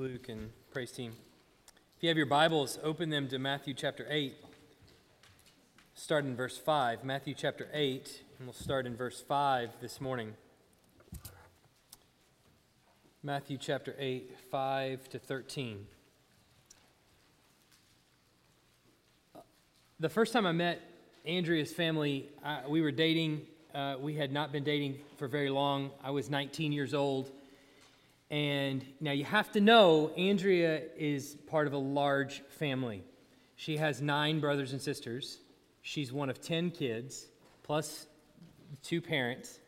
Luke and praise team. If you have your Bibles, open them to Matthew chapter 8. Start in verse 5. Matthew chapter 8, and we'll start in verse 5 this morning. Matthew chapter 8, 5 to 13. The first time I met Andrea's family, uh, we were dating. Uh, we had not been dating for very long. I was 19 years old. And now you have to know Andrea is part of a large family. She has nine brothers and sisters. She's one of 10 kids, plus two parents.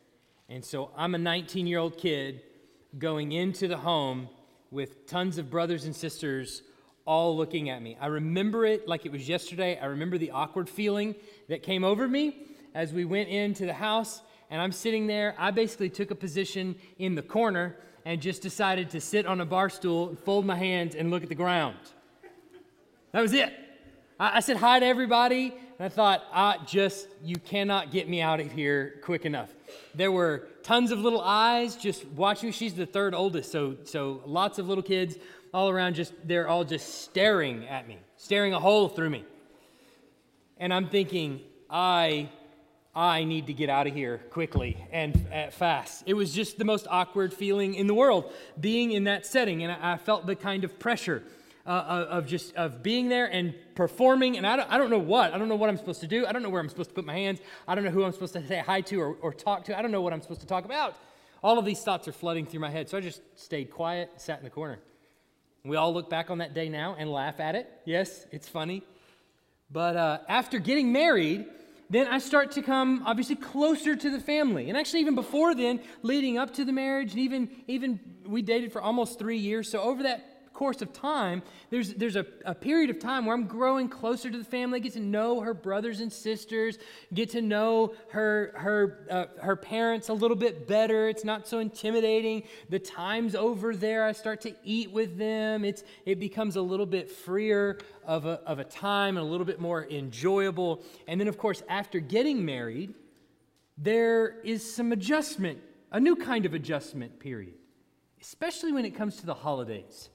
And so I'm a 19 year old kid going into the home with tons of brothers and sisters all looking at me. I remember it like it was yesterday. I remember the awkward feeling that came over me as we went into the house. And I'm sitting there. I basically took a position in the corner and just decided to sit on a bar stool, fold my hands, and look at the ground. That was it. I, I said hi to everybody, and I thought, I just, you cannot get me out of here quick enough. There were tons of little eyes just watching. She's the third oldest, so, so lots of little kids all around, just, they're all just staring at me, staring a hole through me. And I'm thinking, I I need to get out of here quickly and uh, fast. It was just the most awkward feeling in the world being in that setting, and I, felt the kind of pressure uh, of just of being there and performing. And I don't, I don't know what. I don't know what I'm supposed to do. I don't know where I'm supposed to put my hands. I don't know who I'm supposed to say hi to or, or talk to. I don't know what I'm supposed to talk about. All of these thoughts are flooding through my head, so I just stayed quiet, sat in the corner. We all look back on that day now and laugh at it. Yes, it's funny. But uh, after getting married, then I start to come obviously closer to the family. And actually, even before then, leading up to the marriage, and even, even we dated for almost three years. So over that course of time, there's, there's a, a period of time where I'm growing closer to the family, get to know her brothers and sisters, get to know her, her, uh, her parents a little bit better. It's not so intimidating. The time's over there. I start to eat with them. It's, it becomes a little bit freer of a, of a time and a little bit more enjoyable. And then, of course, after getting married, there is some adjustment, a new kind of adjustment period, especially when it comes to the holidays.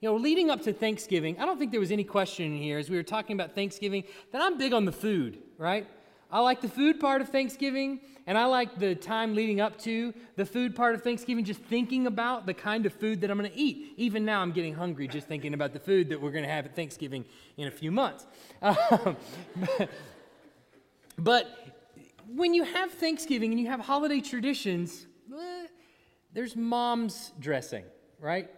You know, leading up to Thanksgiving, I don't think there was any question here as we were talking about Thanksgiving that I'm big on the food, right? I like the food part of Thanksgiving, and I like the time leading up to the food part of Thanksgiving, just thinking about the kind of food that I'm going to eat. Even now, I'm getting hungry just thinking about the food that we're going to have at Thanksgiving in a few months. Um, but when you have Thanksgiving and you have holiday traditions, eh, there's mom's dressing, right?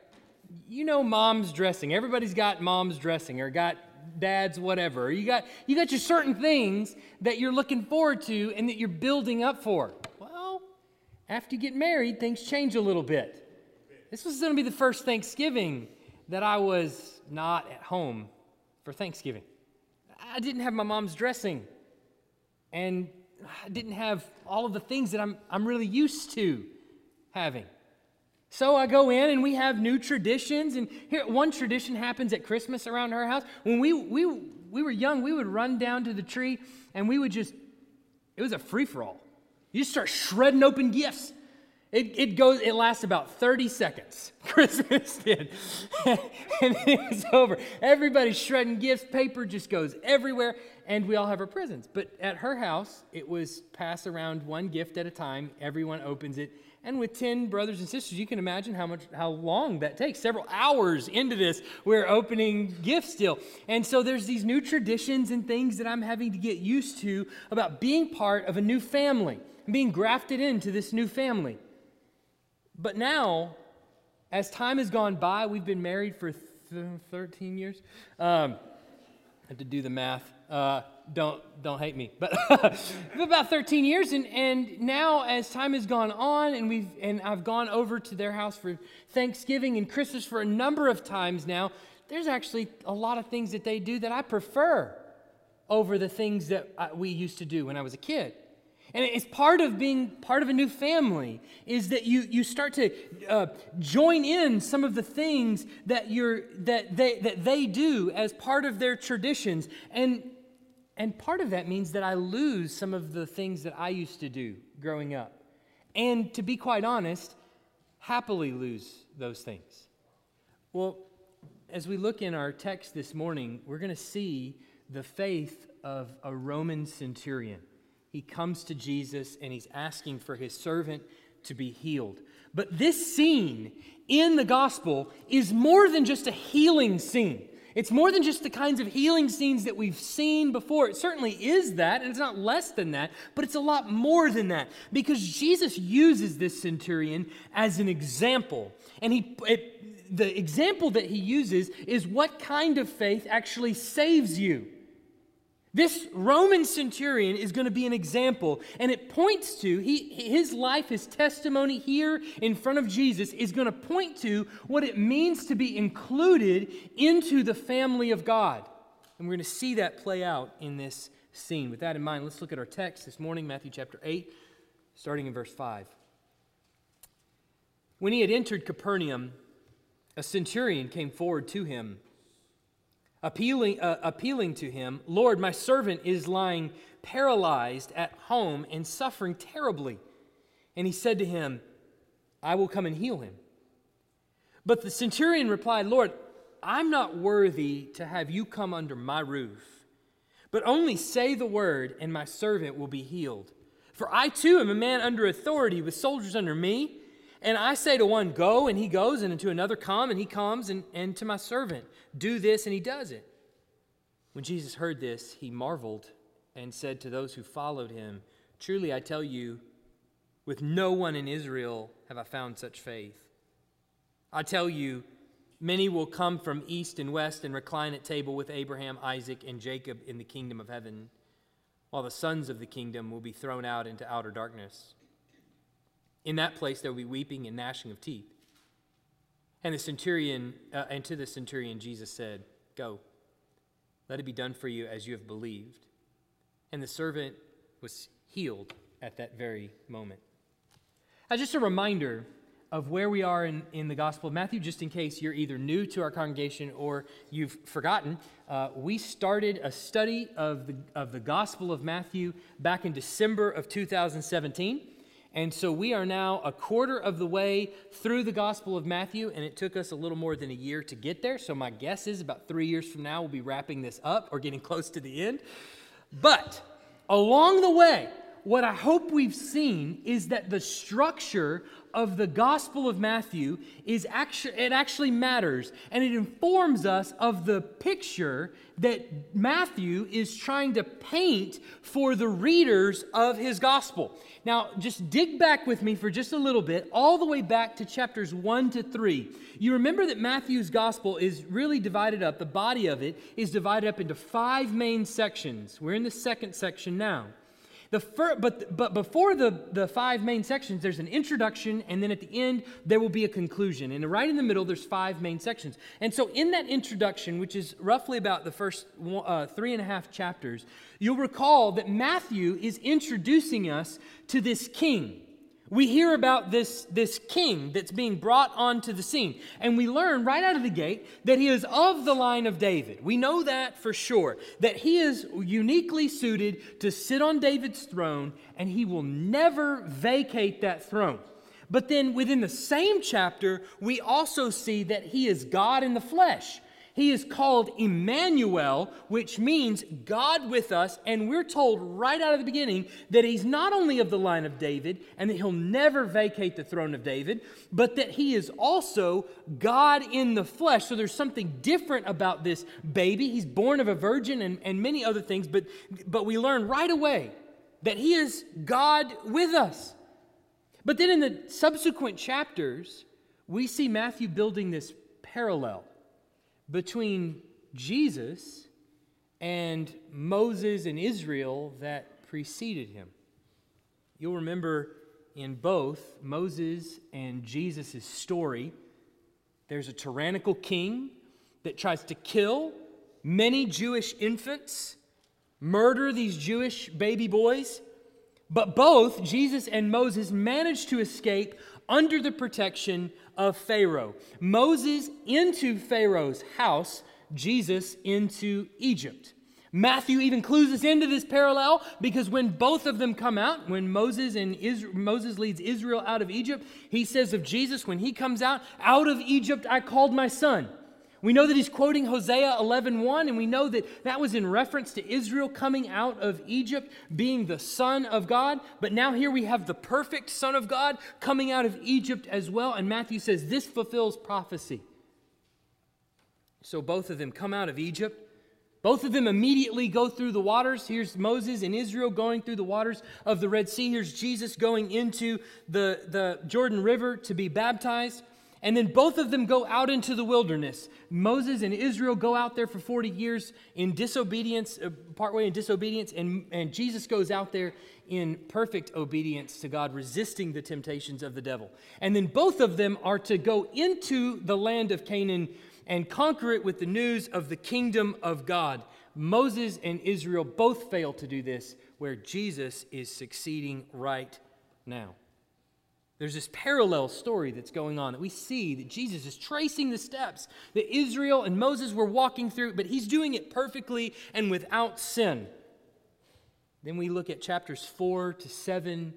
You know mom's dressing. Everybody's got mom's dressing or got dad's whatever. You got you got your certain things that you're looking forward to and that you're building up for. Well, after you get married, things change a little bit. This was going to be the first Thanksgiving that I was not at home for Thanksgiving. I didn't have my mom's dressing. And I didn't have all of the things that I'm, I'm really used to having. So I go in and we have new traditions. And here, one tradition happens at Christmas around her house. When we, we, we were young, we would run down to the tree and we would just, it was a free for all. You just start shredding open gifts. It, it goes, it lasts about 30 seconds. Christmas did. and it was over. Everybody's shredding gifts. Paper just goes everywhere. And we all have our presents. But at her house, it was pass around one gift at a time. Everyone opens it and with 10 brothers and sisters, you can imagine how much how long that takes. Several hours into this, we're opening gifts still. And so there's these new traditions and things that I'm having to get used to about being part of a new family and being grafted into this new family. But now, as time has gone by, we've been married for th- 13 years. Um, I had to do the math. Uh, don't don't hate me but about 13 years and, and now as time has gone on and we've and i've gone over to their house for thanksgiving and christmas for a number of times now there's actually a lot of things that they do that i prefer over the things that we used to do when i was a kid and it's part of being part of a new family is that you, you start to uh, join in some of the things that, you're, that, they, that they do as part of their traditions. And and part of that means that I lose some of the things that I used to do growing up. And to be quite honest, happily lose those things. Well, as we look in our text this morning, we're going to see the faith of a Roman centurion. He comes to Jesus and he's asking for his servant to be healed. But this scene in the gospel is more than just a healing scene. It's more than just the kinds of healing scenes that we've seen before. It certainly is that, and it's not less than that, but it's a lot more than that because Jesus uses this centurion as an example. And he, it, the example that he uses is what kind of faith actually saves you. This Roman centurion is going to be an example, and it points to he, his life, his testimony here in front of Jesus is going to point to what it means to be included into the family of God. And we're going to see that play out in this scene. With that in mind, let's look at our text this morning, Matthew chapter 8, starting in verse 5. When he had entered Capernaum, a centurion came forward to him appealing, uh, appealing to him, Lord, my servant is lying paralyzed at home and suffering terribly. And he said to him, I will come and heal him. But the centurion replied, Lord, I'm not worthy to have you come under my roof, but only say the word, and my servant will be healed. For I too am a man under authority with soldiers under me. And I say to one, Go, and he goes, and to another, Come, and he comes, and, and to my servant, Do this, and he does it. When Jesus heard this, he marveled and said to those who followed him, Truly I tell you, with no one in Israel have I found such faith. I tell you, many will come from east and west and recline at table with Abraham, Isaac, and Jacob in the kingdom of heaven, while the sons of the kingdom will be thrown out into outer darkness. In that place there will be weeping and gnashing of teeth. And the centurion, uh, and to the centurion, Jesus said, Go, let it be done for you as you have believed. And the servant was healed at that very moment. Now, just a reminder of where we are in, in the Gospel of Matthew, just in case you're either new to our congregation or you've forgotten. Uh, we started a study of the, of the Gospel of Matthew back in December of 2017. And so we are now a quarter of the way through the Gospel of Matthew, and it took us a little more than a year to get there. So my guess is about three years from now, we'll be wrapping this up or getting close to the end. But along the way, what I hope we've seen is that the structure of the Gospel of Matthew is actually it actually matters and it informs us of the picture that Matthew is trying to paint for the readers of his gospel. Now, just dig back with me for just a little bit, all the way back to chapters 1 to 3. You remember that Matthew's gospel is really divided up, the body of it is divided up into five main sections. We're in the second section now. The fir- but, but before the, the five main sections, there's an introduction, and then at the end, there will be a conclusion. And right in the middle, there's five main sections. And so, in that introduction, which is roughly about the first uh, three and a half chapters, you'll recall that Matthew is introducing us to this king we hear about this, this king that's being brought onto the scene. And we learn right out of the gate that he is of the line of David. We know that for sure, that he is uniquely suited to sit on David's throne, and he will never vacate that throne. But then within the same chapter, we also see that he is God in the flesh. He is called Emmanuel, which means God with us. And we're told right out of the beginning that he's not only of the line of David and that he'll never vacate the throne of David, but that he is also God in the flesh. So there's something different about this baby. He's born of a virgin and, and many other things, but, but we learn right away that he is God with us. But then in the subsequent chapters, we see Matthew building this parallel between Jesus and Moses and Israel that preceded him. You'll remember in both Moses and Jesus' story, there's a tyrannical king that tries to kill many Jewish infants, murder these Jewish baby boys. But both Jesus and Moses managed to escape under the protection of Pharaoh. Moses into Pharaoh's house, Jesus into Egypt. Matthew even clues us into this parallel because when both of them come out, when Moses and Israel, Moses leads Israel out of Egypt, he says of Jesus, when he comes out, out of Egypt I called my son. We know that he's quoting Hosea 11:1 and we know that that was in reference to Israel coming out of Egypt being the son of God, but now here we have the perfect son of God coming out of Egypt as well and Matthew says this fulfills prophecy. So both of them come out of Egypt both of them immediately go through the waters. Here's Moses and Israel going through the waters of the Red Sea. Here's Jesus going into the, the Jordan River to be baptized. And then both of them go out into the wilderness. Moses and Israel go out there for 40 years in disobedience, uh, partway in disobedience, and, and Jesus goes out there in perfect obedience to God, resisting the temptations of the devil. And then both of them are to go into the land of Canaan and conquer it with the news of the kingdom of God. Moses and Israel both fail to do this, where Jesus is succeeding right now. There's this parallel story that's going on that we see that Jesus is tracing the steps that Israel and Moses were walking through, but he's doing it perfectly and without sin. Then we look at chapters 4 to 7,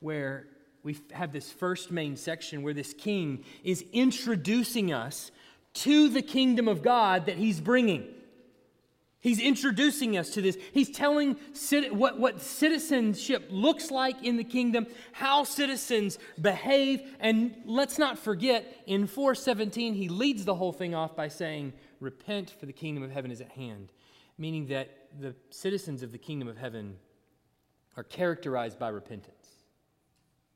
where we have this first main section where this king is introducing us to the kingdom of God that he's bringing. He's introducing us to this. He's telling what, what citizenship looks like in the kingdom, how citizens behave. And let's not forget, in 417, he leads the whole thing off by saying, Repent, for the kingdom of heaven is at hand. Meaning that the citizens of the kingdom of heaven are characterized by repentance.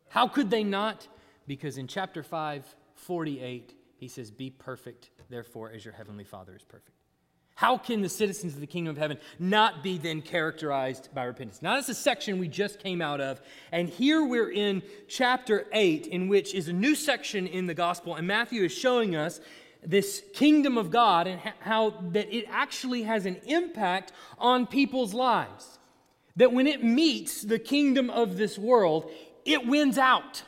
How could they not? Because in chapter 5, 48, he says, Be perfect, therefore, as your heavenly Father is perfect. How can the citizens of the kingdom of heaven not be then characterized by repentance? Now, that's a section we just came out of. And here we're in chapter 8, in which is a new section in the gospel. And Matthew is showing us this kingdom of God and how that it actually has an impact on people's lives. That when it meets the kingdom of this world, it wins out.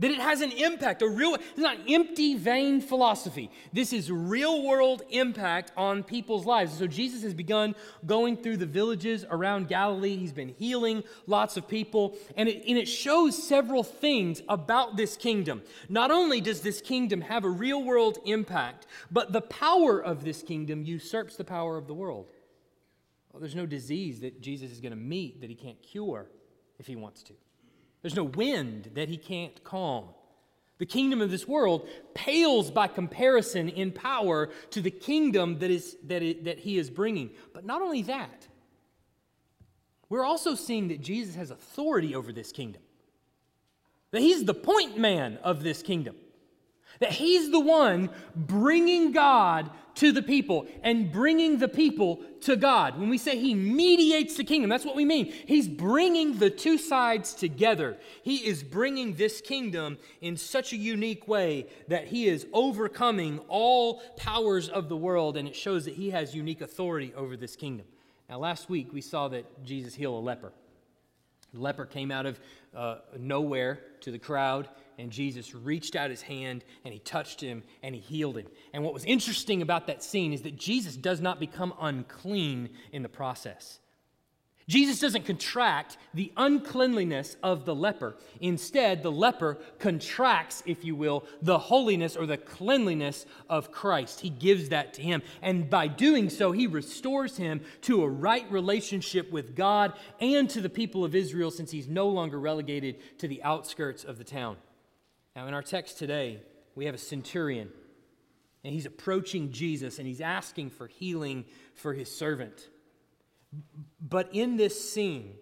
That it has an impact, a real, it's not empty, vain philosophy. This is real world impact on people's lives. So Jesus has begun going through the villages around Galilee. He's been healing lots of people. And it, and it shows several things about this kingdom. Not only does this kingdom have a real world impact, but the power of this kingdom usurps the power of the world. Well, there's no disease that Jesus is going to meet that he can't cure if he wants to. There's no wind that he can't calm. The kingdom of this world pales by comparison in power to the kingdom that, is, that, it, that he is bringing. But not only that, we're also seeing that Jesus has authority over this kingdom, that he's the point man of this kingdom. That he's the one bringing God to the people and bringing the people to God. When we say he mediates the kingdom, that's what we mean. He's bringing the two sides together. He is bringing this kingdom in such a unique way that he is overcoming all powers of the world, and it shows that he has unique authority over this kingdom. Now, last week we saw that Jesus healed a leper. The leper came out of uh, nowhere to the crowd and Jesus reached out his hand and he touched him and he healed him. And what was interesting about that scene is that Jesus does not become unclean in the process. Jesus doesn't contract the uncleanliness of the leper. Instead, the leper contracts, if you will, the holiness or the cleanliness of Christ. He gives that to him. And by doing so, he restores him to a right relationship with God and to the people of Israel since he's no longer relegated to the outskirts of the town. Now, in our text today, we have a centurion, and he's approaching Jesus and he's asking for healing for his servant. But in this scene,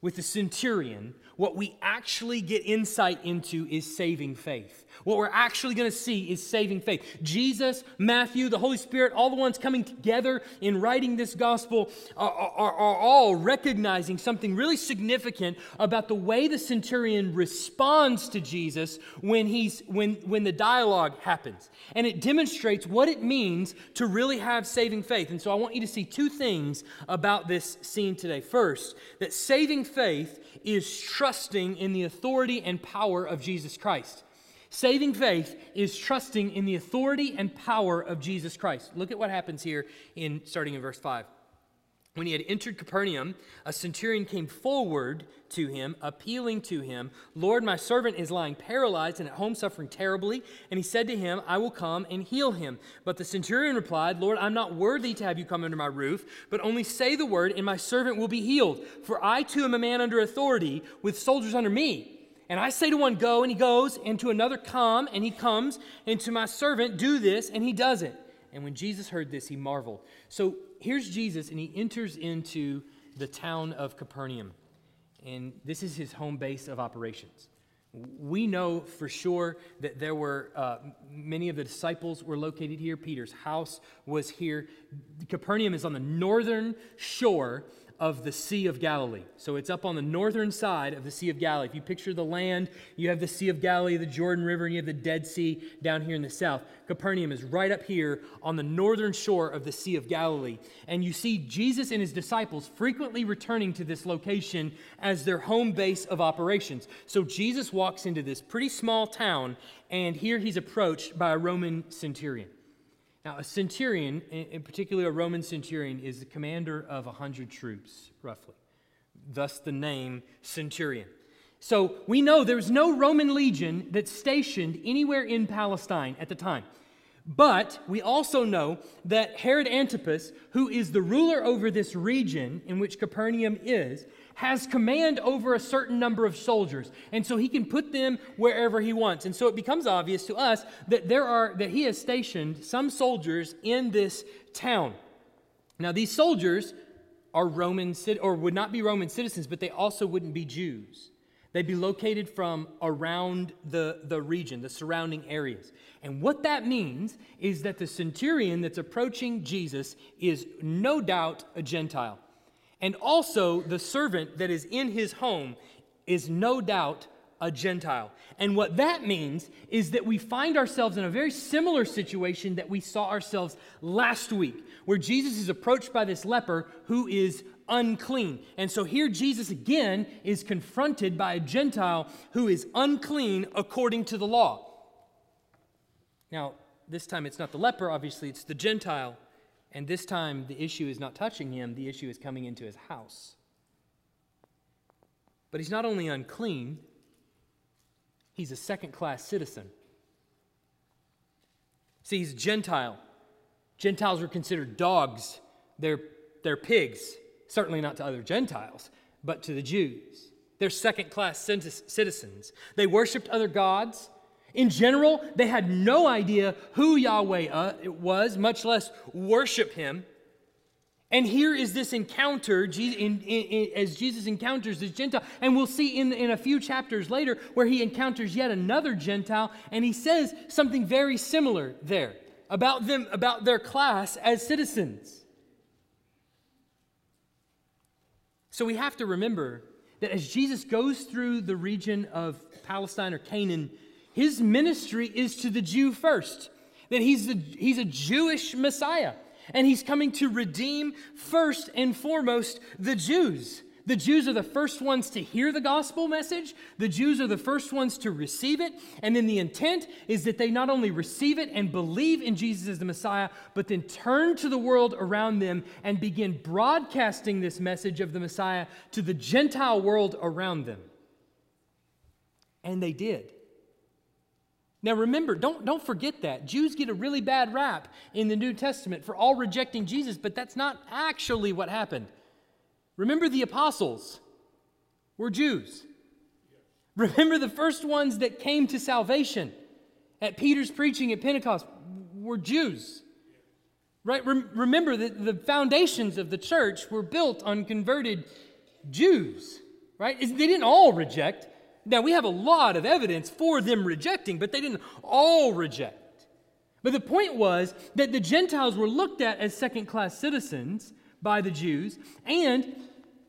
with the centurion, what we actually get insight into is saving faith. What we're actually going to see is saving faith. Jesus, Matthew, the Holy Spirit, all the ones coming together in writing this gospel are, are, are, all recognizing something really significant about the way the centurion responds to Jesus when, he's, when, when the dialogue happens. And it demonstrates what it means to really have saving faith. And so I want you to see two things about this scene today. First, that saving faith is trusting in the authority and power of Jesus Christ. Saving faith is trusting in the authority and power of Jesus Christ. Look at what happens here in starting in verse 5. When he had entered Capernaum, a centurion came forward to him, appealing to him, Lord, my servant is lying paralyzed and at home suffering terribly. And he said to him, I will come and heal him. But the centurion replied, Lord, I'm not worthy to have you come under my roof, but only say the word, and my servant will be healed. For I too am a man under authority, with soldiers under me. And I say to one, Go, and he goes, and to another, Come, and he comes, and to my servant, Do this, and he does it. And when Jesus heard this, he marveled. So here's Jesus, and he enters into the town of Capernaum. And this is his home base of operations. We know for sure that there were uh, many of the disciples were located here. Peter's house was here. Capernaum is on the northern shore of the Sea of Galilee. So it's up on the northern side of the Sea of Galilee. If you picture the land, you have the Sea of Galilee, the Jordan River, and you have the Dead Sea down here in the south. Capernaum is right up here on the northern shore of the Sea of Galilee. And you see Jesus and his disciples frequently returning to this location as their home base of operations. So Jesus walks into this pretty small town, and here he's approached by a Roman centurion. Now, a centurion, in particular a Roman centurion, is the commander of a 100 troops, roughly. Thus the name centurion. So we know there's no Roman legion that's stationed anywhere in Palestine at the time. But we also know that Herod Antipas, who is the ruler over this region in which Capernaum is, has command over a certain number of soldiers and so he can put them wherever he wants. And so it becomes obvious to us that there are that he has stationed some soldiers in this town. Now these soldiers are roman or would not be roman citizens but they also wouldn't be jews. They'd be located from around the, the region the surrounding areas. And what that means is that the centurion that's approaching jesus is no doubt a gentile and also, the servant that is in his home is no doubt a Gentile. And what that means is that we find ourselves in a very similar situation that we saw ourselves last week, where Jesus is approached by this leper who is unclean. And so here Jesus again is confronted by a Gentile who is unclean according to the law. Now, this time it's not the leper, obviously, it's the Gentile. And this time, the issue is not touching him, the issue is coming into his house. But he's not only unclean, he's a second class citizen. See, he's Gentile. Gentiles were considered dogs, they're, they're pigs, certainly not to other Gentiles, but to the Jews. They're second class citizens. They worshiped other gods, in general, they had no idea who Yahweh uh, was, much less worship him. And here is this encounter as Jesus encounters this Gentile. And we'll see in, in a few chapters later where he encounters yet another Gentile, and he says something very similar there about them, about their class as citizens. So we have to remember that as Jesus goes through the region of Palestine or Canaan, his ministry is to the Jew first, that he's, the, he's a Jewish Messiah, and he's coming to redeem first and foremost the Jews. The Jews are the first ones to hear the gospel message. The Jews are the first ones to receive it. And then the intent is that they not only receive it and believe in Jesus as the Messiah, but then turn to the world around them and begin broadcasting this message of the Messiah to the Gentile world around them. And they did. Now remember, don't, don't forget that. Jews get a really bad rap in the New Testament for all rejecting Jesus, but that's not actually what happened. Remember the apostles were Jews. Remember the first ones that came to salvation at Peter's preaching at Pentecost were Jews. Right? remember that the foundations of the church were built on converted Jews. Right? They didn't all reject, now, we have a lot of evidence for them rejecting, but they didn't all reject. But the point was that the Gentiles were looked at as second class citizens by the Jews, and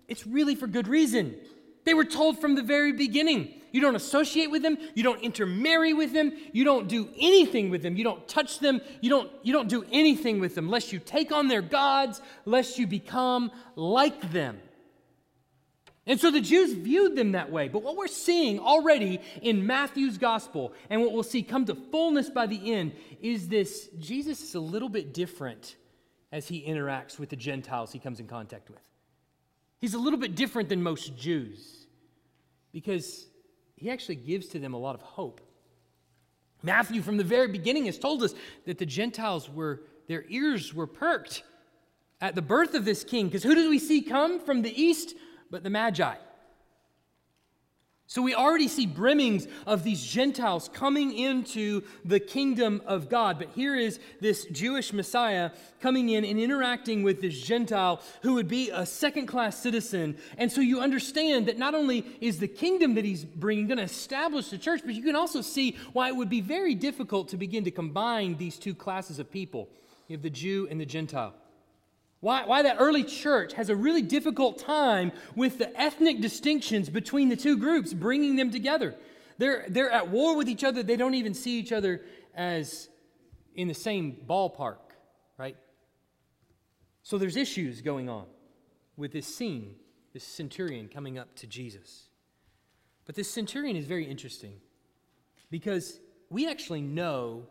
it's really for good reason. They were told from the very beginning you don't associate with them, you don't intermarry with them, you don't do anything with them, you don't touch them, you don't, you don't do anything with them, lest you take on their gods, lest you become like them. And so the Jews viewed them that way. But what we're seeing already in Matthew's gospel, and what we'll see come to fullness by the end, is this Jesus is a little bit different as he interacts with the Gentiles he comes in contact with. He's a little bit different than most Jews because he actually gives to them a lot of hope. Matthew, from the very beginning, has told us that the Gentiles were, their ears were perked at the birth of this king. Because who did we see come from the east but the Magi? So we already see brimmings of these Gentiles coming into the kingdom of God. But here is this Jewish Messiah coming in and interacting with this Gentile who would be a second class citizen. And so you understand that not only is the kingdom that he's bringing going to establish the church, but you can also see why it would be very difficult to begin to combine these two classes of people. You have the Jew and the Gentile. Why, why that early church has a really difficult time with the ethnic distinctions between the two groups, bringing them together. They're, they're at war with each other. They don't even see each other as in the same ballpark, right? So there's issues going on with this scene, this centurion coming up to Jesus. But this centurion is very interesting because we actually know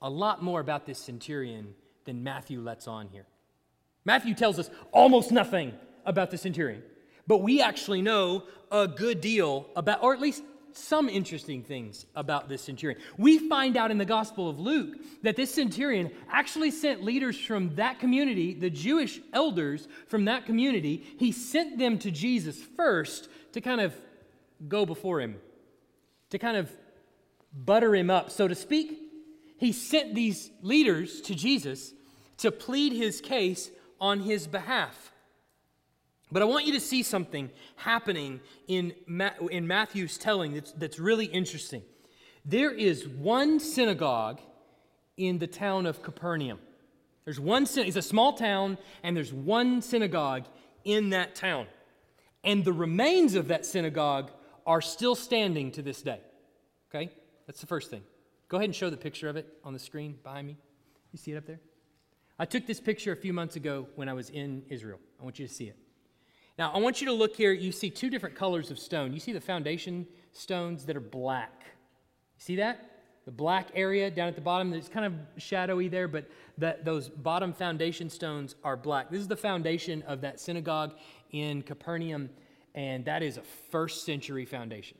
a lot more about this centurion than Matthew lets on here. Matthew tells us almost nothing about the centurion, but we actually know a good deal about, or at least some interesting things about this centurion. We find out in the Gospel of Luke that this centurion actually sent leaders from that community, the Jewish elders from that community, he sent them to Jesus first to kind of go before him, to kind of butter him up, so to speak. He sent these leaders to Jesus to plead his case on his behalf. But I want you to see something happening in, Ma- in Matthew's telling that's, that's really interesting. There is one synagogue in the town of Capernaum. There's one, it's a small town, and there's one synagogue in that town. And the remains of that synagogue are still standing to this day. Okay? That's the first thing. Go ahead and show the picture of it on the screen behind me. You see it up there? I took this picture a few months ago when I was in Israel. I want you to see it. Now, I want you to look here. You see two different colors of stone. You see the foundation stones that are black. You See that? The black area down at the bottom, it's kind of shadowy there, but that, those bottom foundation stones are black. This is the foundation of that synagogue in Capernaum, and that is a first century foundation.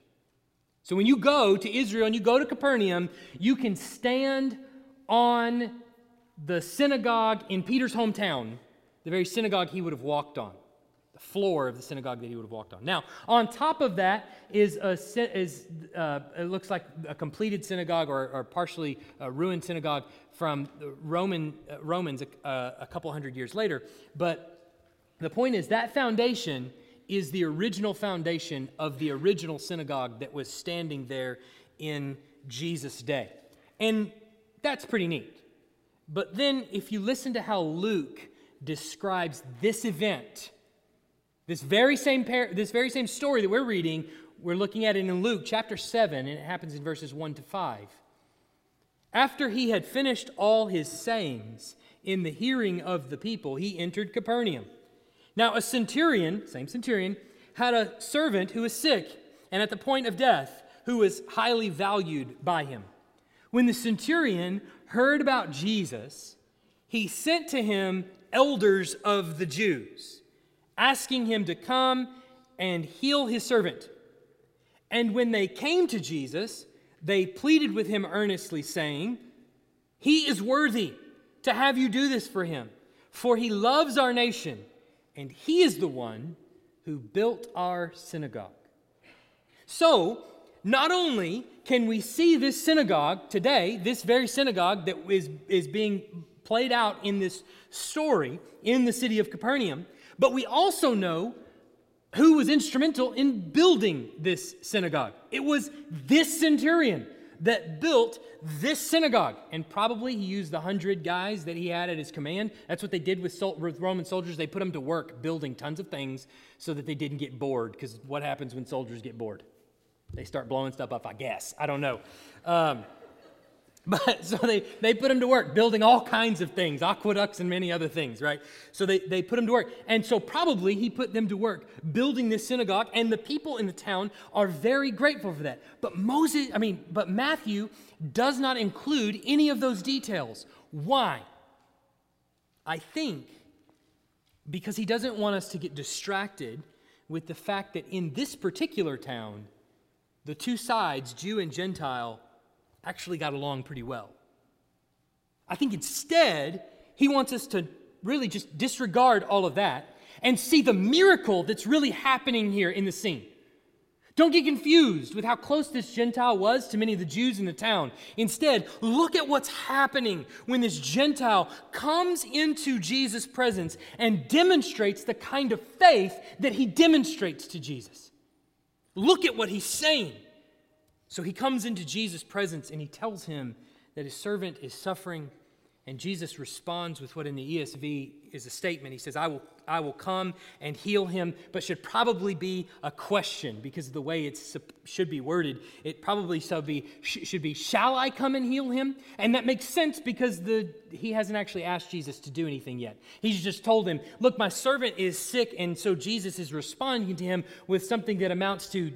So when you go to Israel and you go to Capernaum, you can stand on the synagogue in Peter's hometown, the very synagogue he would have walked on, the floor of the synagogue that he would have walked on. Now, on top of that is, a, is uh, it looks like a completed synagogue or, or partially a ruined synagogue from Roman, uh, Romans a, uh, a couple hundred years later. But the point is that foundation is the original foundation of the original synagogue that was standing there in Jesus' day. And that's pretty neat. But then, if you listen to how Luke describes this event, this very same par- this very same story that we're reading, we're looking at it in Luke chapter 7, and it happens in verses 1 to 5. After he had finished all his sayings in the hearing of the people, he entered Capernaum. Now, a centurion, same centurion, had a servant who was sick and at the point of death, who was highly valued by him. When the centurion heard about Jesus, he sent to him elders of the Jews, asking him to come and heal his servant. And when they came to Jesus, they pleaded with him earnestly, saying, He is worthy to have you do this for him, for he loves our nation, and he is the one who built our synagogue. So, not only can we see this synagogue today, this very synagogue that is, is being played out in this story in the city of Capernaum, but we also know who was instrumental in building this synagogue. It was this centurion that built this synagogue. And probably he used the hundred guys that he had at his command. That's what they did with, sol- with Roman soldiers. They put them to work building tons of things so that they didn't get bored, because what happens when soldiers get bored? They start blowing stuff up, I guess. I don't know. Um, but so they, they put him to work building all kinds of things, aqueducts and many other things, right? So they, they put him to work. And so probably he put them to work building this synagogue, and the people in the town are very grateful for that. But Moses, I mean, but Matthew does not include any of those details. Why? I think because he doesn't want us to get distracted with the fact that in this particular town, the two sides, Jew and Gentile, actually got along pretty well. I think instead, he wants us to really just disregard all of that and see the miracle that's really happening here in the scene. Don't get confused with how close this Gentile was to many of the Jews in the town. Instead, look at what's happening when this Gentile comes into Jesus' presence and demonstrates the kind of faith that he demonstrates to Jesus. Look at what he's saying. So he comes into Jesus' presence and he tells him that his servant is suffering and Jesus responds with what in the ESV is a statement. He says, I will, I will come and heal him, but should probably be a question because of the way it should be worded. It probably should be, should be, Shall I come and heal him? And that makes sense because the, he hasn't actually asked Jesus to do anything yet. He's just told him, Look, my servant is sick. And so Jesus is responding to him with something that amounts to,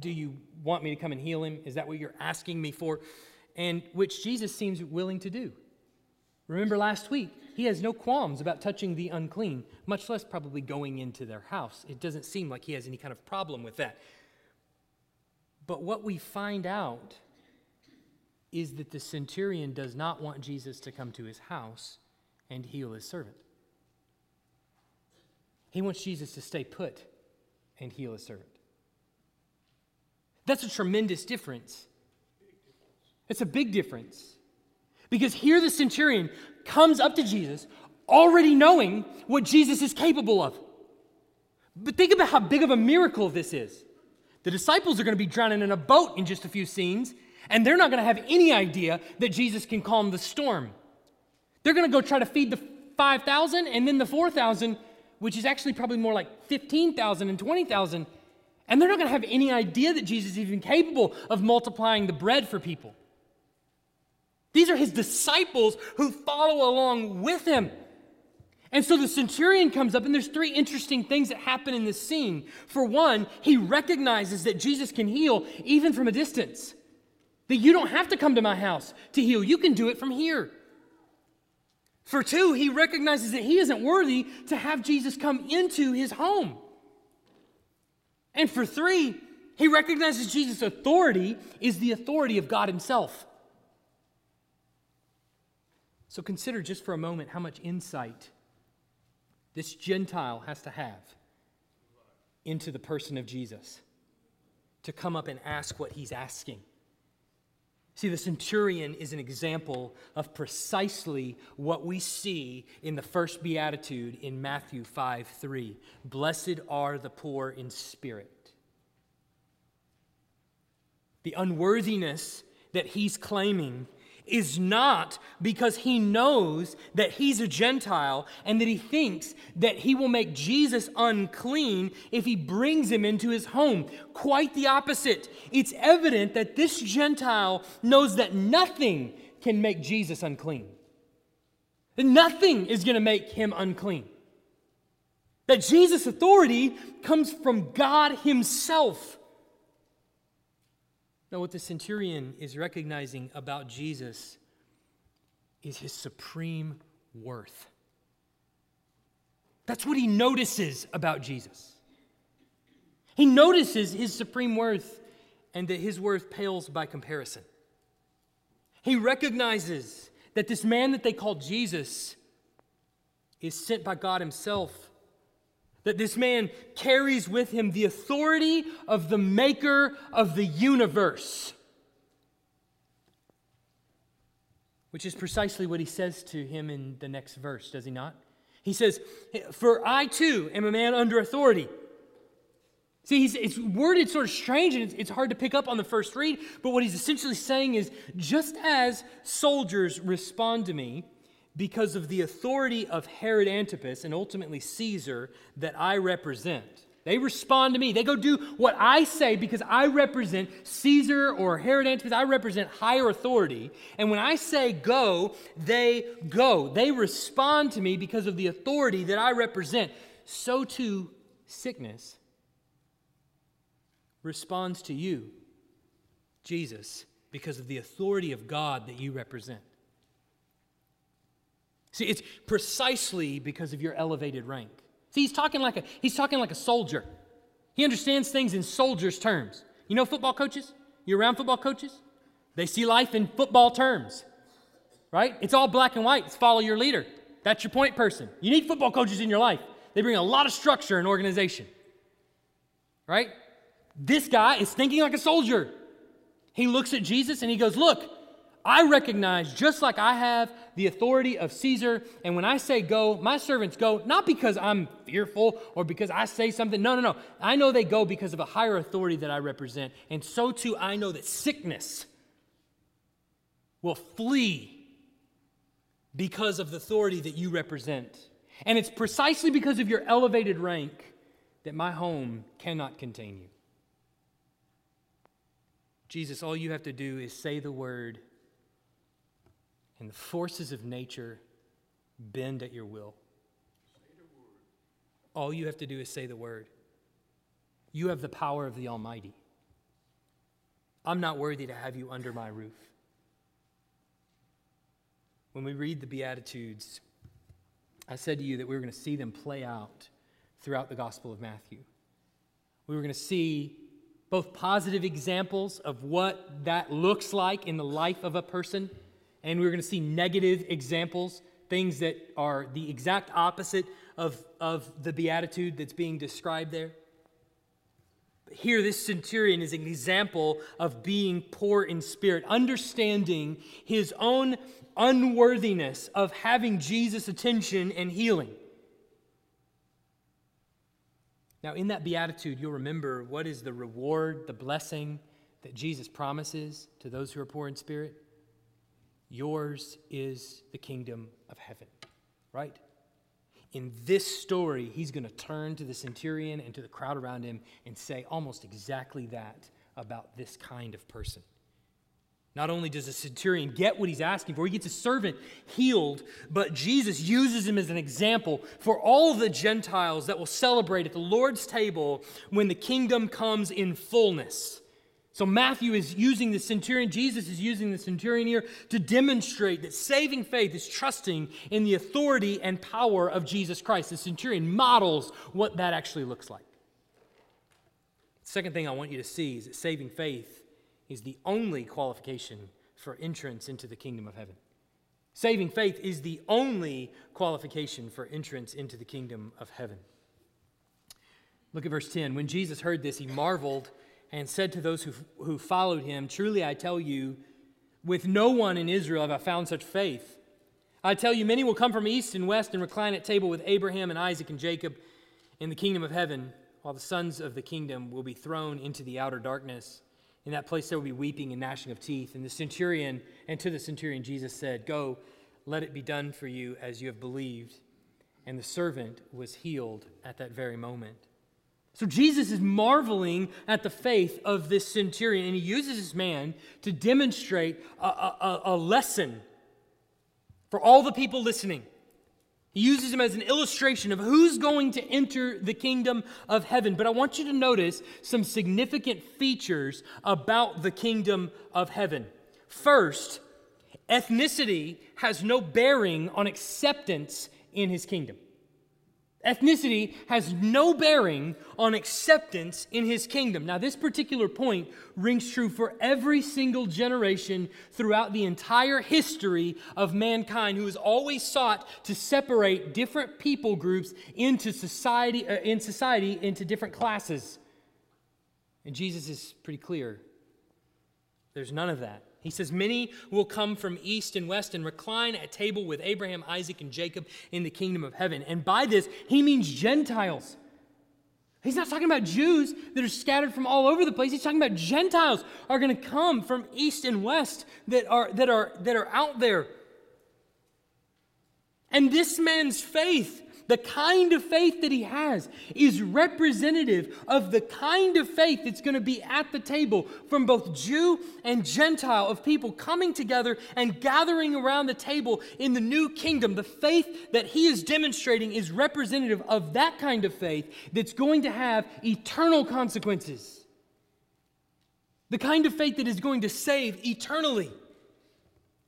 Do you want me to come and heal him? Is that what you're asking me for? And which Jesus seems willing to do. Remember last week, he has no qualms about touching the unclean, much less probably going into their house. It doesn't seem like he has any kind of problem with that. But what we find out is that the centurion does not want Jesus to come to his house and heal his servant. He wants Jesus to stay put and heal his servant. That's a tremendous difference. It's a big difference. Because here the centurion comes up to Jesus already knowing what Jesus is capable of. But think about how big of a miracle this is. The disciples are going to be drowning in a boat in just a few scenes, and they're not going to have any idea that Jesus can calm the storm. They're going to go try to feed the 5,000 and then the 4,000, which is actually probably more like 15,000 and 20,000. And they're not going to have any idea that Jesus is even capable of multiplying the bread for people. These are his disciples who follow along with him. And so the centurion comes up, and there's three interesting things that happen in this scene. For one, he recognizes that Jesus can heal even from a distance, that you don't have to come to my house to heal, you can do it from here. For two, he recognizes that he isn't worthy to have Jesus come into his home. And for three, he recognizes Jesus' authority is the authority of God himself. So consider just for a moment how much insight this Gentile has to have into the person of Jesus to come up and ask what he's asking. See, the centurion is an example of precisely what we see in the first beatitude in Matthew 5 3. Blessed are the poor in spirit. The unworthiness that he's claiming is not because he knows that he's a Gentile and that he thinks that he will make Jesus unclean if he brings him into his home. Quite the opposite. It's evident that this Gentile knows that nothing can make Jesus unclean. That nothing is going to make him unclean. That Jesus' authority comes from God Himself. Now, what the centurion is recognizing about Jesus is his supreme worth. That's what he notices about Jesus. He notices his supreme worth and that his worth pales by comparison. He recognizes that this man that they call Jesus is sent by God Himself that this man carries with him the authority of the maker of the universe. Which is precisely what he says to him in the next verse, does he not? He says, For I too am a man under authority. See, he's it's worded sort of strange and it's, it's hard to pick up on the first read, but what he's essentially saying is just as soldiers respond to me, because of the authority of Herod Antipas and ultimately Caesar that I represent. They respond to me. They go do what I say because I represent Caesar or Herod Antipas. I represent higher authority. And when I say go, they go. They respond to me because of the authority that I represent. So too, sickness responds to you, Jesus, because of the authority of God that you represent. See, it's precisely because of your elevated rank. See, he's talking like a, he's talking like a soldier. He understands things in soldier's terms. You know football coaches? You're around football coaches? They see life in football terms, right? It's all black and white. It's follow your leader. That's your point person. You need football coaches in your life. They bring a lot of structure and organization, right? This guy is thinking like a soldier. He looks at Jesus and he goes, Look, I recognize, just like I have the authority of Caesar, and when I say go, my servants go, not because I'm fearful or because I say something. No, no, no. I know they go because of a higher authority that I represent. And so too, I know that sickness will flee because of the authority that you represent. And it's precisely because of your elevated rank that my home cannot contain you. Jesus, all you have to do is say the word and the forces of nature bend at your will. All you have to do is say the word. You have the power of the Almighty. I'm not worthy to have you under my roof. When we read the Beatitudes, I said to you that we were going to see them play out throughout the Gospel of Matthew. We were going to see both positive examples of what that looks like in the life of a person and we're going to see negative examples, things that are the exact opposite of, of the beatitude that's being described there. Here, this centurion is an example of being poor in spirit, understanding his own unworthiness of having Jesus' attention and healing. Now, in that beatitude, you'll remember what is the reward, the blessing that Jesus promises to those who are poor in spirit? Yours is the kingdom of heaven, right? In this story, he's going to turn to the centurion and to the crowd around him and say almost exactly that about this kind of person. Not only does the centurion get what he's asking for, he gets a servant healed, but Jesus uses him as an example for all the Gentiles that will celebrate at the Lord's table when the kingdom comes in fullness. So Matthew is using the centurion, Jesus is using the centurion here to demonstrate that saving faith is trusting in the authority and power of Jesus Christ. The centurion models what that actually looks like. Second thing I want you to see is that saving faith is the only qualification for entrance into the kingdom of heaven. Saving faith is the only qualification for entrance into the kingdom of heaven. Look at verse 10. When Jesus heard this, he marveled and said to those who, who followed him, Truly I tell you, with no one in Israel have I found such faith. I tell you, many will come from east and west and recline at table with Abraham and Isaac and Jacob in the kingdom of heaven, while the sons of the kingdom will be thrown into the outer darkness. In that place there will be weeping and gnashing of teeth. And the centurion, and to the centurion, Jesus said, Go, let it be done for you as you have believed. And the servant was healed at that very moment. So Jesus is marveling at the faith of this centurion, and he uses this man to demonstrate a, a, a, lesson for all the people listening. He uses him as an illustration of who's going to enter the kingdom of heaven. But I want you to notice some significant features about the kingdom of heaven. First, ethnicity has no bearing on acceptance in his kingdom. Ethnicity has no bearing on acceptance in his kingdom. Now, this particular point rings true for every single generation throughout the entire history of mankind who has always sought to separate different people groups into society, uh, in society into different classes. And Jesus is pretty clear there's none of that. He says, Many will come from east and west and recline at table with Abraham, Isaac, and Jacob in the kingdom of heaven. And by this, he means Gentiles. He's not talking about Jews that are scattered from all over the place. He's talking about Gentiles are going to come from east and west that are, that are, that are out there. And this man's faith the kind of faith that he has is representative of the kind of faith that's going to be at the table from both Jew and Gentile, of people coming together and gathering around the table in the new kingdom. The faith that he is demonstrating is representative of that kind of faith that's going to have eternal consequences. The kind of faith that is going to save eternally.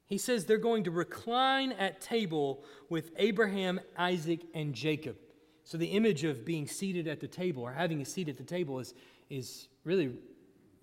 He says they're going to recline at table with Abraham, Isaac, and Jacob. So the image of being seated at the table or having a seat at the table is, is really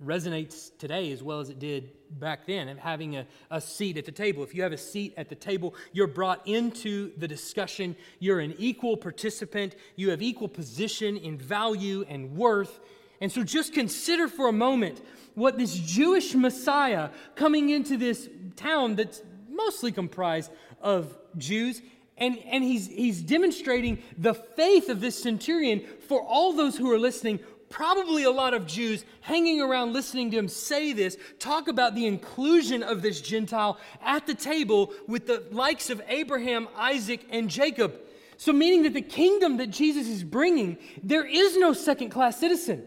resonates today as well as it did back then of having a, a seat at the table. If you have a seat at the table, you're brought into the discussion. You're an equal participant. You have equal position in value and worth. And so just consider for a moment what this Jewish Messiah coming into this town that's mostly comprised of Jews. And, and he's, he's demonstrating the faith of this centurion for all those who are listening probably a lot of Jews hanging around listening to him say this, talk about the inclusion of this Gentile at the table with the likes of Abraham, Isaac, and Jacob. So, meaning that the kingdom that Jesus is bringing, there is no second class citizen.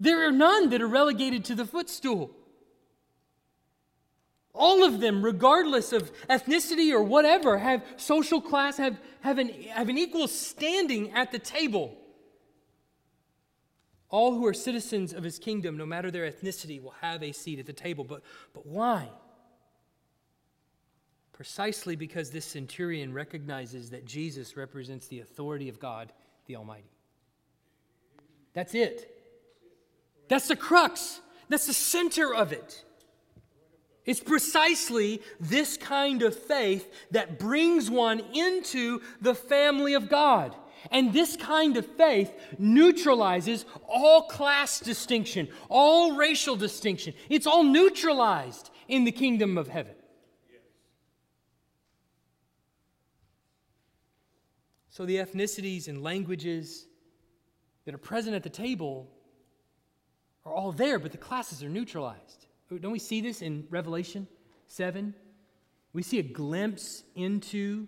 There are none that are relegated to the footstool. All of them, regardless of ethnicity or whatever, have social class, have, have, an, have an equal standing at the table. All who are citizens of his kingdom, no matter their ethnicity, will have a seat at the table. But, but why? Precisely because this centurion recognizes that Jesus represents the authority of God the Almighty. That's it. That's the crux. That's the center of it. It's precisely this kind of faith that brings one into the family of God. And this kind of faith neutralizes all class distinction, all racial distinction. It's all neutralized in the kingdom of heaven. So the ethnicities and languages that are present at the table are all there, but the classes are neutralized. Oh, don't we see this in Revelation 7? We see a glimpse into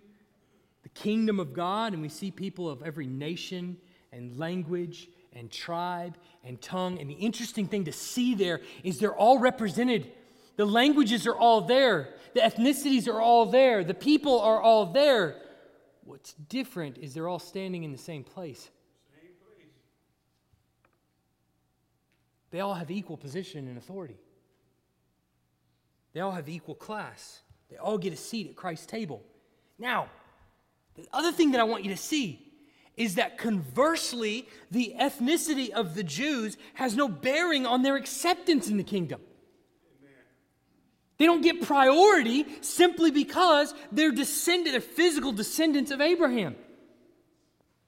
the kingdom of God, and we see people of every nation and language and tribe and tongue. And the interesting thing to see there is they're all represented. The languages are all there, the ethnicities are all there, the people are all there. What's different is they're all standing in the same place. Same place. They all have equal position and authority. They all have equal class. They all get a seat at Christ's table. Now, the other thing that I want you to see is that conversely, the ethnicity of the Jews has no bearing on their acceptance in the kingdom. They don't get priority simply because they're descendant, they're physical descendants of Abraham.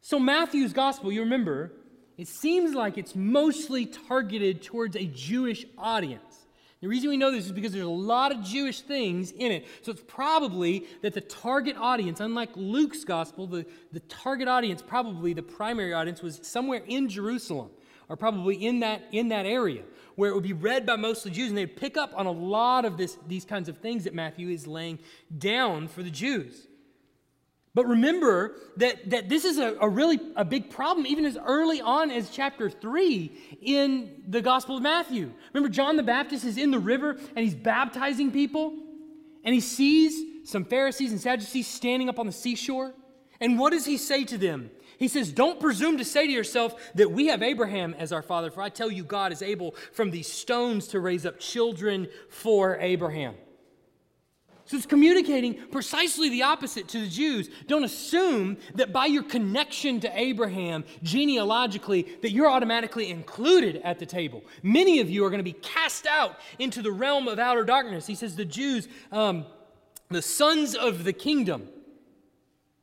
So Matthew's gospel, you remember, it seems like it's mostly targeted towards a Jewish audience. The reason we know this is because there's a lot of Jewish things in it. So it's probably that the target audience, unlike Luke's gospel, the, the target audience, probably the primary audience, was somewhere in Jerusalem or probably in that, in that area where it would be read by mostly Jews. And they'd pick up on a lot of this, these kinds of things that Matthew is laying down for the Jews. But remember that, that this is a, a, really a big problem, even as early on as chapter 3 in the Gospel of Matthew. Remember, John the Baptist is in the river and he's baptizing people, and he sees some Pharisees and Sadducees standing up on the seashore. And what does he say to them? He says, Don't presume to say to yourself that we have Abraham as our father, for I tell you, God is able from these stones to raise up children for Abraham. So it's communicating precisely the opposite to the Jews. Don't assume that by your connection to Abraham genealogically that you're automatically included at the table. Many of you are going to be cast out into the realm of outer darkness. He says the Jews, um, the sons of the kingdom,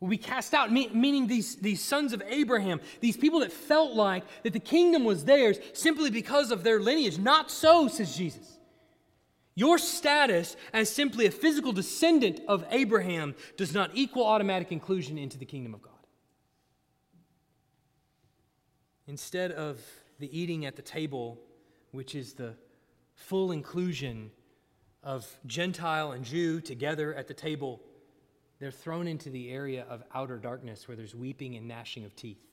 will be cast out, meaning these, these sons of Abraham, these people that felt like that the kingdom was theirs simply because of their lineage. Not so, says Jesus. Your status as simply a physical descendant of Abraham does not equal automatic inclusion into the kingdom of God. Instead of the eating at the table, which is the full inclusion of Gentile and Jew together at the table, they're thrown into the area of outer darkness where there's weeping and gnashing of teeth.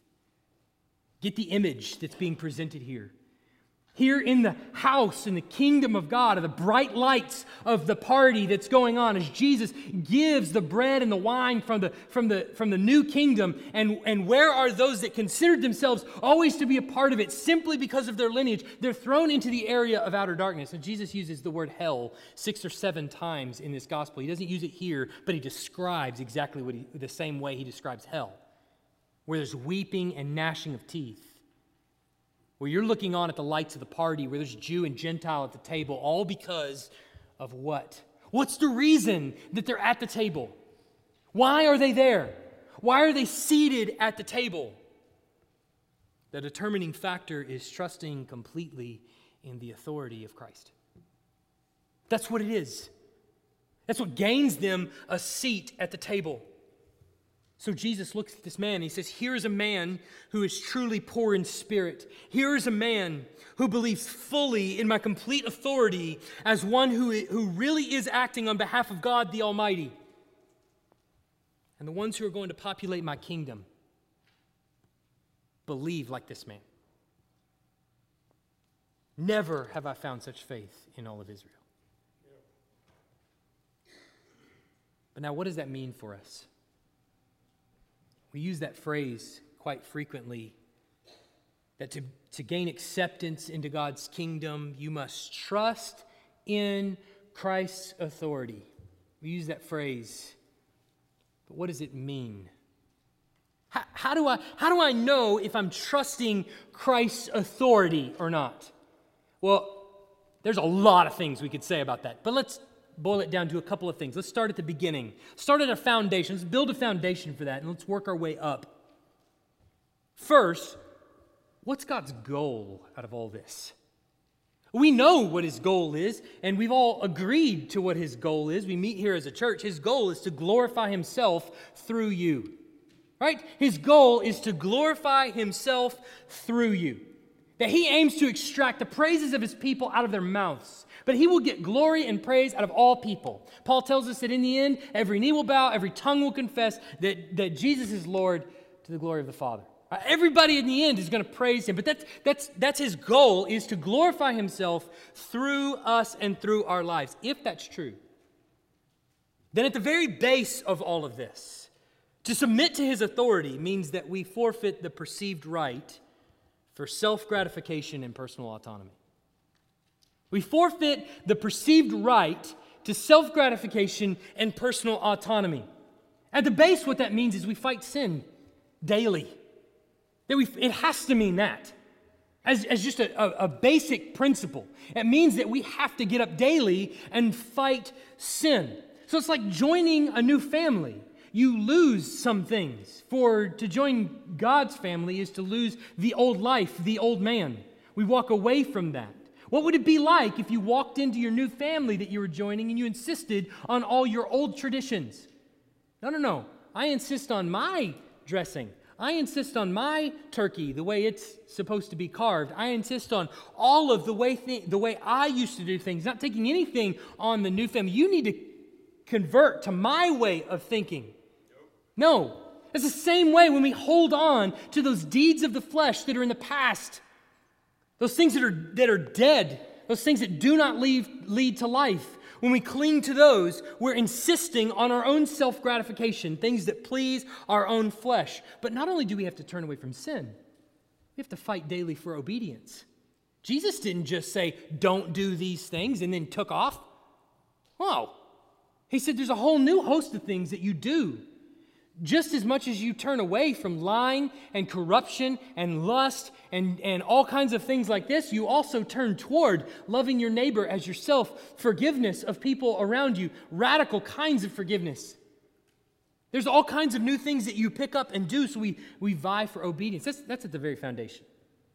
Get the image that's being presented here. Here in the house, in the kingdom of God, are the bright lights of the party that's going on as Jesus gives the bread and the wine from the, from the, from the new kingdom. And, and where are those that considered themselves always to be a part of it simply because of their lineage? They're thrown into the area of outer darkness. And Jesus uses the word hell six or seven times in this gospel. He doesn't use it here, but he describes exactly what he, the same way he describes hell, where there's weeping and gnashing of teeth where you're looking on at the lights of the party, where there's Jew and Gentile at the table, all because of what? What's the reason that they're at the table? Why are they there? Why are they seated at the table? The determining factor is trusting completely in the authority of Christ. That's what it is. That's what gains them a seat at the table. So Jesus looks at this man he says, Here is a man who is truly poor in spirit. Here is a man who believes fully in my complete authority as one who, who really is acting on behalf of God the Almighty. And the ones who are going to populate my kingdom believe like this man. Never have I found such faith in all of Israel. But now, what does that mean for us? We use that phrase quite frequently that to, to gain acceptance into God's kingdom, you must trust in Christ's authority. We use that phrase, but what does it mean? How, how, do I, how do I know if I'm trusting Christ's authority or not? Well, there's a lot of things we could say about that, but let's boil it down to a couple of things. Let's start at the beginning. Start at a foundation. Let's build a foundation for that, and let's work our way up. First, what's God's goal out of all this? We know what his goal is, and we've all agreed to what his goal is. We meet here as a church. His goal is to glorify himself through you. Right? His goal is to glorify himself through you. That he aims to extract the praises of his people out of their mouths but he will get glory and praise out of all people. Paul tells us that in the end, every knee will bow, every tongue will confess that, that Jesus is Lord to the glory of the Father. Uh, everybody in the end is going to praise him, but that's, that's, that's his goal is to glorify himself through us and through our lives. If that's true, then at the very base of all of this, to submit to his authority means that we forfeit the perceived right for self gratification and personal autonomy. We forfeit the perceived right to self gratification and personal autonomy. At the base, what that means is we fight sin daily. That we, it has to mean that. As, as just a, a, a basic principle. It means that we have to get up daily and fight sin. So it's like joining a new family. You lose some things. For to join God's family is to lose the old life, the old man. We walk away from that. What would it be like if you walked into your new family that you were joining and you insisted on all your old traditions? No, no, no. I insist on my dressing. I insist on my turkey the way it's supposed to be carved. I insist on all of the way, th- the way I used to do things, not taking anything on the new family. You need to convert to my way of thinking. No. It's the same way when we hold on to those deeds of the flesh that are in the past those things that are, that are dead, those things that do not lead, lead to life. When we cling to those, we're insisting on our own self gratification, things that please our own flesh. But not only do we have to turn away from sin, we have to fight daily for obedience. Jesus didn't just say, don't do these things, and then took off. Oh, he said there's a whole new host of things that you do just as much as you turn away from lying and corruption and lust and, and all kinds of things like this, you also turn toward loving your neighbor as yourself, forgiveness of people around you, radical kinds of forgiveness. There's all kinds of new things that you pick up and do, so we, we vie for obedience. That's, that's at the very foundation.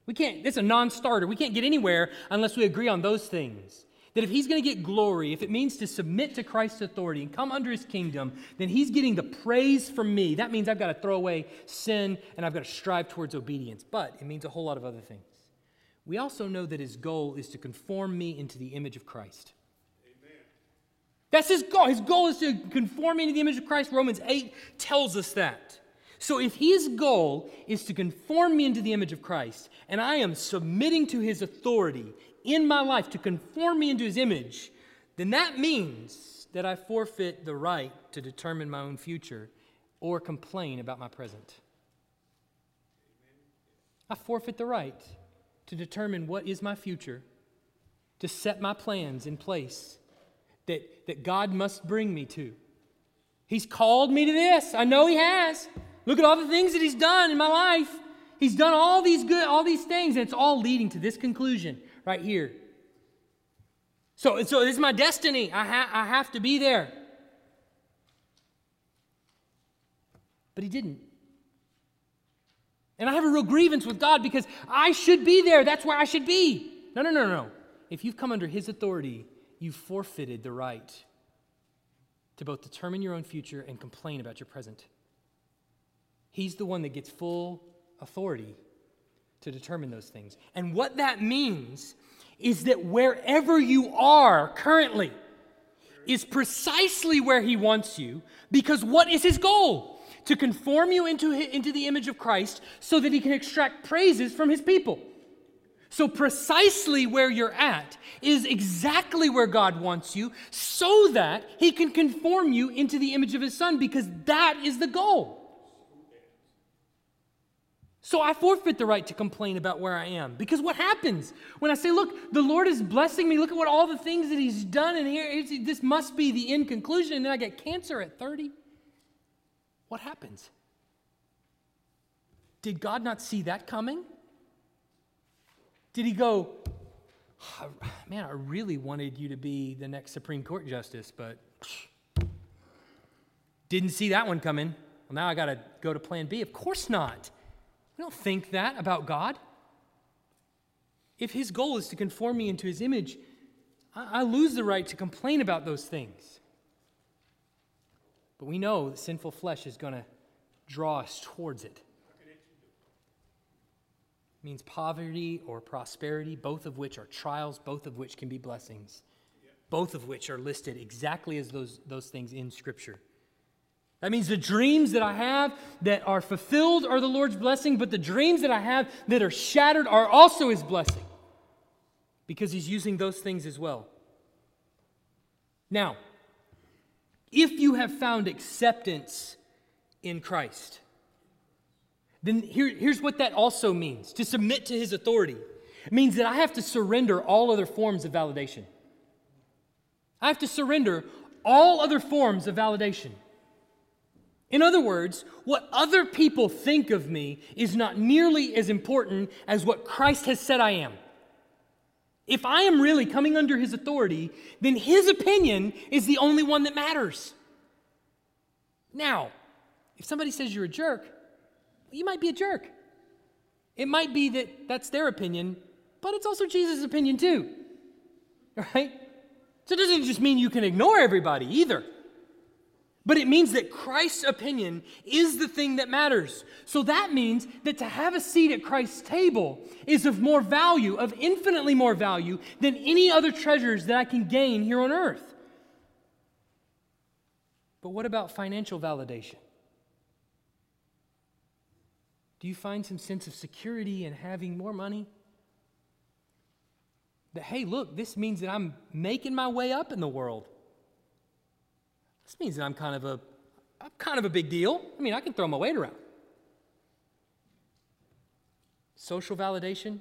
We can't, it's a non starter. We can't get anywhere unless we agree on those things. That if he's going to get glory, if it means to submit to Christ's authority and come under his kingdom, then he's getting the praise from me. That means I've got to throw away sin and I've got to strive towards obedience. But it means a whole lot of other things. We also know that his goal is to conform me into the image of Christ. Amen. That's his goal. His goal is to conform me into the image of Christ. Romans 8 tells us that. So if his goal is to conform me into the image of Christ, and I am submitting to his authority in my life to conform me into his image, then that means that I forfeit the right to determine my own future or complain about my present. I forfeit the right to determine what is my future, to set my plans in place that, that God must bring me to. He's called me to this. I know He has. Look at all the things that He's done in my life. He's done all these good, all these things, and it's all leading to this conclusion right here. So, so this is my destiny. I, ha- I have to be there. But he didn't. And I have a real grievance with God because I should be there. That's where I should be. No, no, no, no. If you've come under his authority, you've forfeited the right to both determine your own future and complain about your present. He's the one that gets full authority to determine those things. And what that means is that wherever you are currently is precisely where he wants you because what is his goal? To conform you into, into the image of Christ so that he can extract praises from his people. So, precisely where you're at is exactly where God wants you so that he can conform you into the image of his son because that is the goal. So I forfeit the right to complain about where I am. Because what happens when I say, look, the Lord is blessing me, look at what all the things that He's done, and here, this must be the end conclusion, and then I get cancer at 30? What happens? Did God not see that coming? Did He go, ah, man, I really wanted you to be the next Supreme Court justice, but didn't see that one coming. Well, now I got to go to plan B. Of course not. We don't think that about God. If his goal is to conform me into his image, I, I lose the right to complain about those things. But we know that sinful flesh is going to draw us towards it. It means poverty or prosperity, both of which are trials, both of which can be blessings, both of which are listed exactly as those, those things in Scripture. That means the dreams that I have that are fulfilled are the Lord's blessing, but the dreams that I have that are shattered are also His blessing because He's using those things as well. Now, if you have found acceptance in Christ, then here, here's what that also means to submit to His authority. Means that I have to surrender all other forms of validation. I have to surrender all other forms of validation. In other words, what other people think of me is not nearly as important as what Christ has said I am. If I am really coming under his authority, then his opinion is the only one that matters. Now, if somebody says you're a jerk, you might be a jerk. It might be that that's their opinion, but it's also Jesus' opinion too. Right? So it doesn't just mean you can ignore everybody either. But it means that Christ's opinion is the thing that matters. So that means that to have a seat at Christ's table is of more value, of infinitely more value than any other treasures that I can gain here on earth. But what about financial validation? Do you find some sense of security in having more money? That, hey, look, this means that I'm making my way up in the world. This means that I'm kind of a I'm kind of a big deal. I mean, I can throw my weight around. Social validation,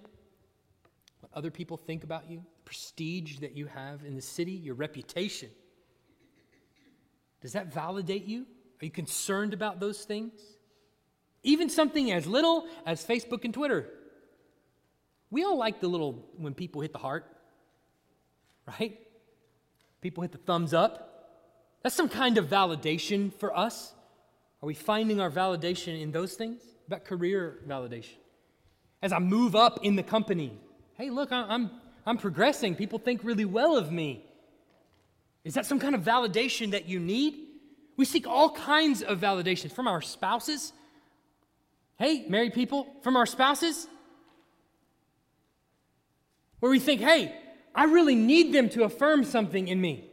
what other people think about you, prestige that you have in the city, your reputation. Does that validate you? Are you concerned about those things? Even something as little as Facebook and Twitter. We all like the little when people hit the heart, right? People hit the thumbs up. That's some kind of validation for us. Are we finding our validation in those things? About career validation. As I move up in the company, hey, look, I'm, I'm progressing. People think really well of me. Is that some kind of validation that you need? We seek all kinds of validations from our spouses. Hey, married people, from our spouses. Where we think, hey, I really need them to affirm something in me.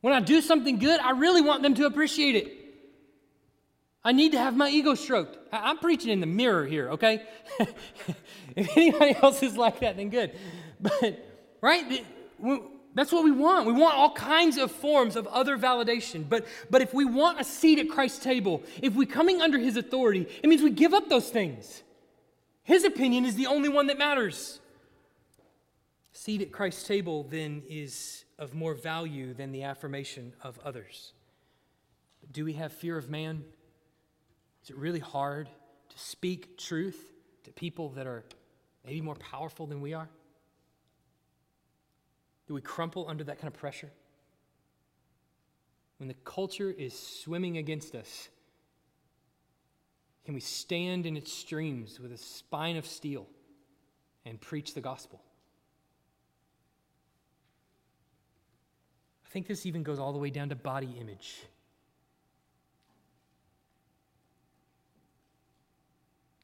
When I do something good, I really want them to appreciate it. I need to have my ego stroked. I- I'm preaching in the mirror here, okay? if anybody else is like that, then good. But, right? That's what we want. We want all kinds of forms of other validation. But, but if we want a seat at Christ's table, if we're coming under his authority, it means we give up those things. His opinion is the only one that matters. Seat at Christ's table, then, is of more value than the affirmation of others. Do we have fear of man? Is it really hard to speak truth to people that are maybe more powerful than we are? Do we crumple under that kind of pressure? When the culture is swimming against us, can we stand in its streams with a spine of steel and preach the gospel? I think this even goes all the way down to body image.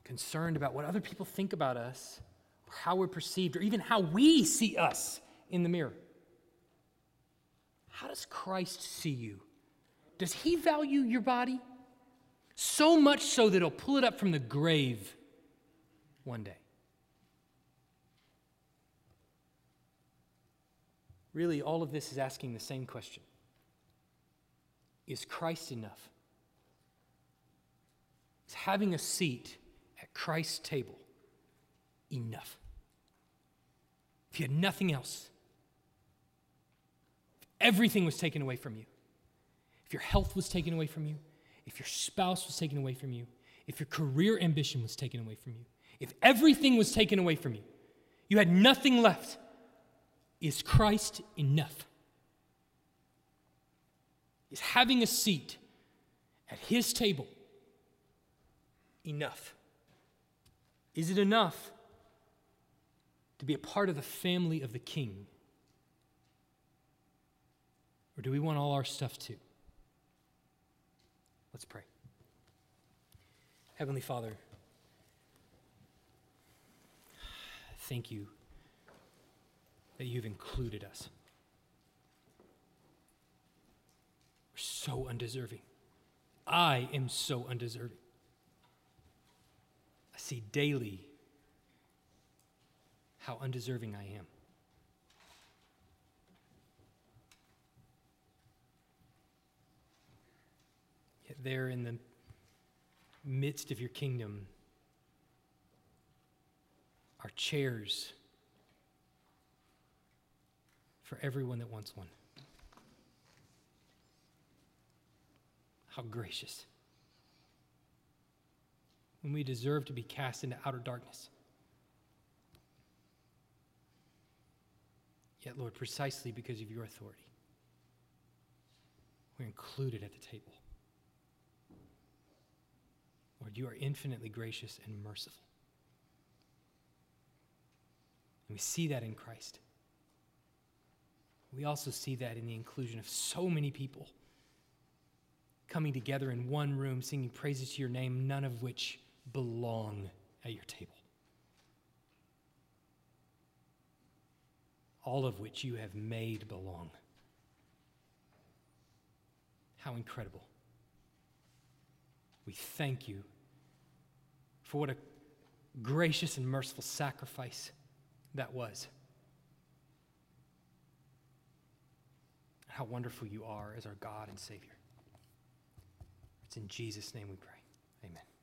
Concerned about what other people think about us, or how we're perceived, or even how we see us in the mirror. How does Christ see you? Does he value your body? So much so that he'll pull it up from the grave one day. Really, all of this is asking the same question Is Christ enough? Is having a seat at Christ's table enough? If you had nothing else, if everything was taken away from you, if your health was taken away from you, if your spouse was taken away from you, if your career ambition was taken away from you, if everything was taken away from you, you had nothing left. Is Christ enough? Is having a seat at his table enough? Is it enough to be a part of the family of the king? Or do we want all our stuff too? Let's pray. Heavenly Father, thank you that you've included us. We're so undeserving. I am so undeserving. I see daily how undeserving I am. Yet, there in the midst of your kingdom are chairs for everyone that wants one. How gracious. When we deserve to be cast into outer darkness. Yet, Lord, precisely because of your authority, we're included at the table. Lord, you are infinitely gracious and merciful. And we see that in Christ. We also see that in the inclusion of so many people coming together in one room, singing praises to your name, none of which belong at your table. All of which you have made belong. How incredible. We thank you for what a gracious and merciful sacrifice that was. How wonderful you are as our God and Savior. It's in Jesus' name we pray. Amen.